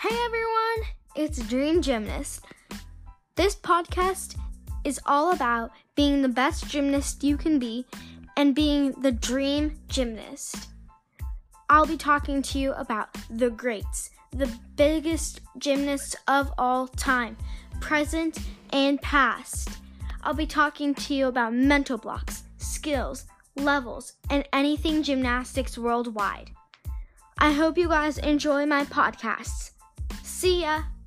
Hey everyone, it's Dream Gymnast. This podcast is all about being the best gymnast you can be and being the dream gymnast. I'll be talking to you about the greats, the biggest gymnasts of all time, present and past. I'll be talking to you about mental blocks, skills, levels, and anything gymnastics worldwide. I hope you guys enjoy my podcasts. See ya!